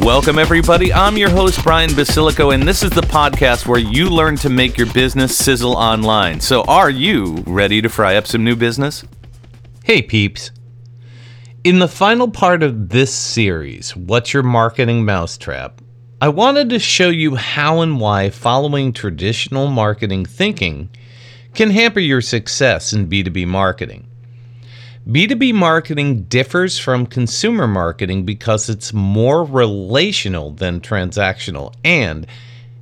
Welcome, everybody. I'm your host, Brian Basilico, and this is the podcast where you learn to make your business sizzle online. So, are you ready to fry up some new business? Hey, peeps. In the final part of this series, What's Your Marketing Mousetrap? I wanted to show you how and why following traditional marketing thinking can hamper your success in B2B marketing. B2B marketing differs from consumer marketing because it's more relational than transactional, and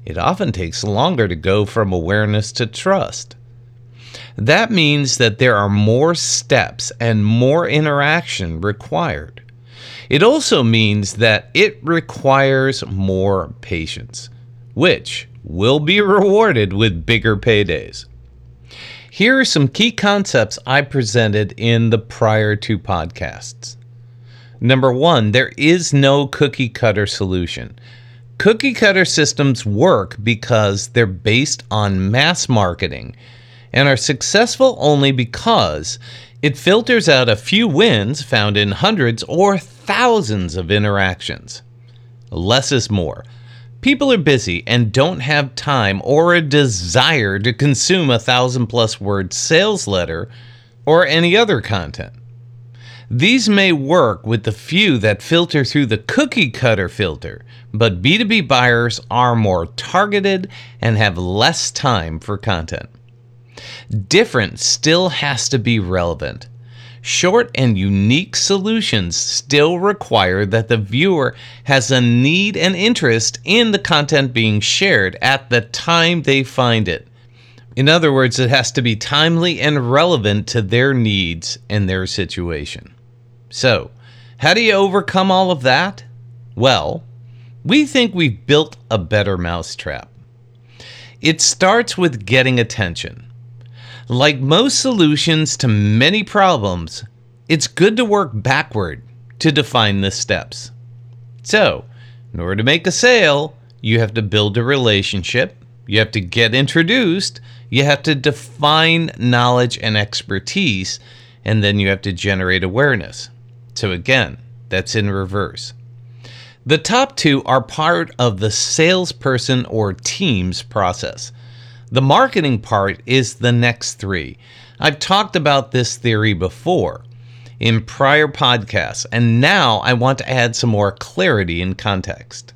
it often takes longer to go from awareness to trust. That means that there are more steps and more interaction required. It also means that it requires more patience, which will be rewarded with bigger paydays. Here are some key concepts I presented in the prior two podcasts. Number one, there is no cookie cutter solution. Cookie cutter systems work because they're based on mass marketing and are successful only because it filters out a few wins found in hundreds or thousands of interactions. Less is more. People are busy and don't have time or a desire to consume a thousand plus word sales letter or any other content. These may work with the few that filter through the cookie cutter filter, but B2B buyers are more targeted and have less time for content. Different still has to be relevant. Short and unique solutions still require that the viewer has a need and interest in the content being shared at the time they find it. In other words, it has to be timely and relevant to their needs and their situation. So, how do you overcome all of that? Well, we think we've built a better mousetrap. It starts with getting attention. Like most solutions to many problems, it's good to work backward to define the steps. So, in order to make a sale, you have to build a relationship, you have to get introduced, you have to define knowledge and expertise, and then you have to generate awareness. So, again, that's in reverse. The top two are part of the salesperson or team's process. The marketing part is the next three. I've talked about this theory before in prior podcasts, and now I want to add some more clarity and context.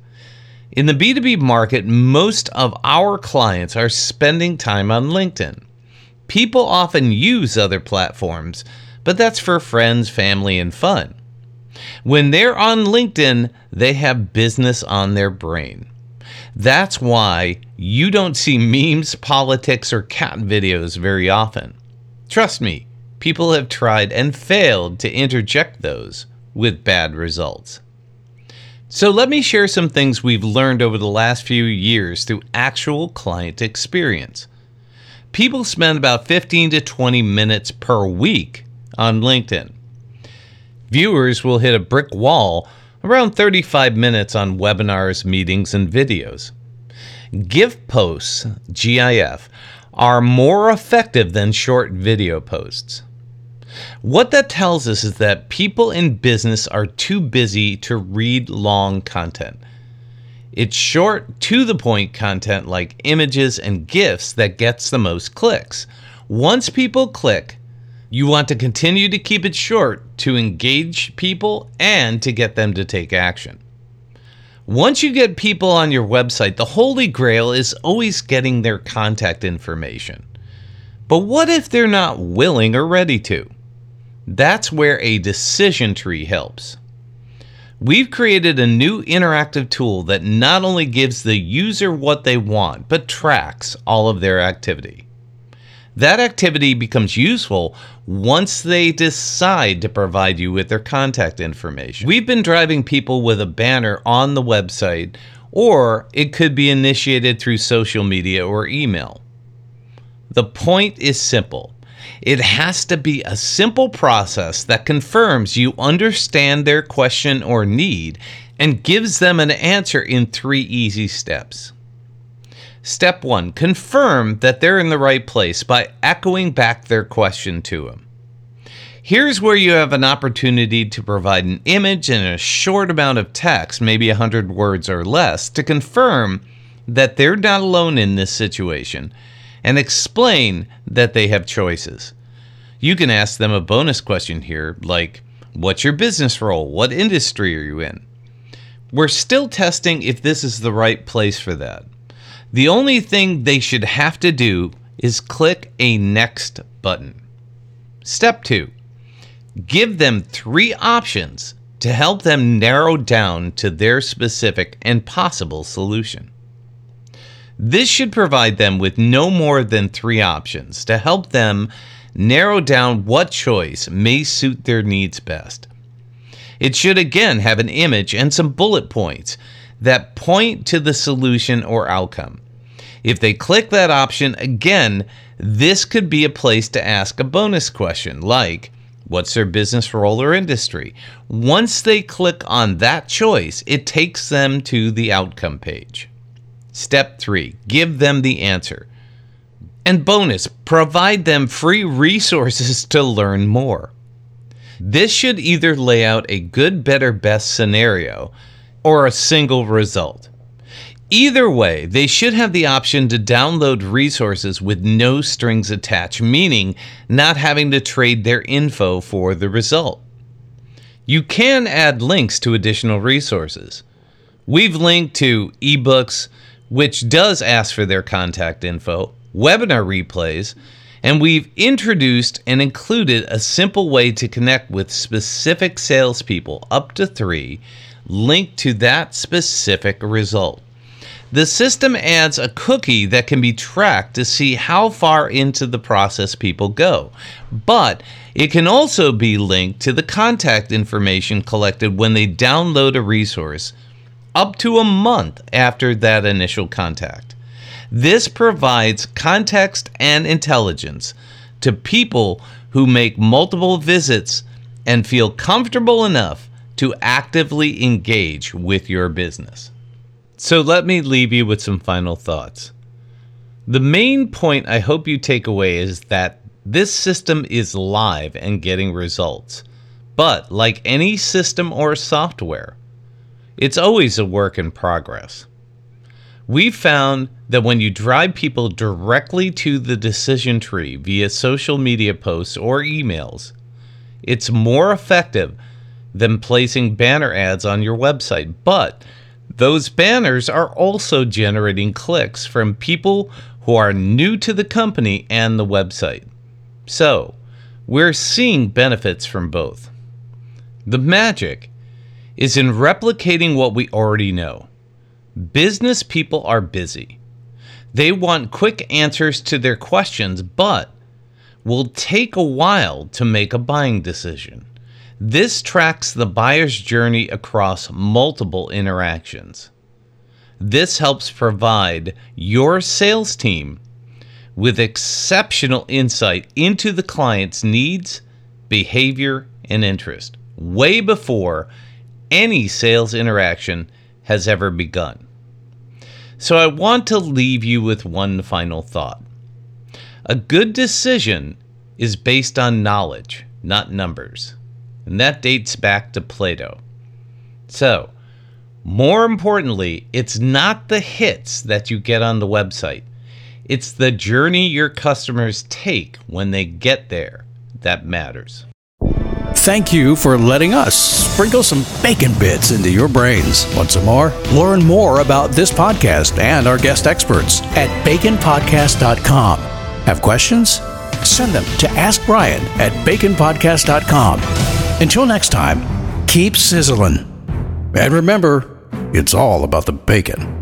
In the B2B market, most of our clients are spending time on LinkedIn. People often use other platforms, but that's for friends, family, and fun. When they're on LinkedIn, they have business on their brain. That's why you don't see memes, politics, or cat videos very often. Trust me, people have tried and failed to interject those with bad results. So, let me share some things we've learned over the last few years through actual client experience. People spend about 15 to 20 minutes per week on LinkedIn. Viewers will hit a brick wall around 35 minutes on webinars, meetings, and videos. GIF posts, GIF, are more effective than short video posts. What that tells us is that people in business are too busy to read long content. It's short, to the point content like images and GIFs that gets the most clicks. Once people click, you want to continue to keep it short to engage people and to get them to take action. Once you get people on your website, the holy grail is always getting their contact information. But what if they're not willing or ready to? That's where a decision tree helps. We've created a new interactive tool that not only gives the user what they want, but tracks all of their activity. That activity becomes useful once they decide to provide you with their contact information. We've been driving people with a banner on the website, or it could be initiated through social media or email. The point is simple. It has to be a simple process that confirms you understand their question or need and gives them an answer in three easy steps. Step one confirm that they're in the right place by echoing back their question to them. Here's where you have an opportunity to provide an image and a short amount of text, maybe 100 words or less, to confirm that they're not alone in this situation and explain that they have choices. You can ask them a bonus question here, like, What's your business role? What industry are you in? We're still testing if this is the right place for that. The only thing they should have to do is click a next button. Step two give them three options to help them narrow down to their specific and possible solution. This should provide them with no more than three options to help them narrow down what choice may suit their needs best. It should again have an image and some bullet points that point to the solution or outcome. If they click that option, again, this could be a place to ask a bonus question like, What's their business role or industry? Once they click on that choice, it takes them to the outcome page. Step three, give them the answer. And bonus, provide them free resources to learn more. This should either lay out a good, better, best scenario or a single result. Either way, they should have the option to download resources with no strings attached, meaning not having to trade their info for the result. You can add links to additional resources. We've linked to ebooks, which does ask for their contact info, webinar replays, and we've introduced and included a simple way to connect with specific salespeople, up to three, linked to that specific result. The system adds a cookie that can be tracked to see how far into the process people go. But it can also be linked to the contact information collected when they download a resource up to a month after that initial contact. This provides context and intelligence to people who make multiple visits and feel comfortable enough to actively engage with your business. So let me leave you with some final thoughts. The main point I hope you take away is that this system is live and getting results. But like any system or software, it's always a work in progress. We've found that when you drive people directly to the decision tree via social media posts or emails, it's more effective than placing banner ads on your website. But those banners are also generating clicks from people who are new to the company and the website. So, we're seeing benefits from both. The magic is in replicating what we already know. Business people are busy. They want quick answers to their questions, but will take a while to make a buying decision. This tracks the buyer's journey across multiple interactions. This helps provide your sales team with exceptional insight into the client's needs, behavior, and interest way before any sales interaction has ever begun. So, I want to leave you with one final thought. A good decision is based on knowledge, not numbers and that dates back to Plato. So, more importantly, it's not the hits that you get on the website, it's the journey your customers take when they get there that matters. Thank you for letting us sprinkle some bacon bits into your brains. Want some more? Learn more about this podcast and our guest experts at baconpodcast.com. Have questions? Send them to Ask Brian at baconpodcast.com. Until next time, keep sizzling. And remember, it's all about the bacon.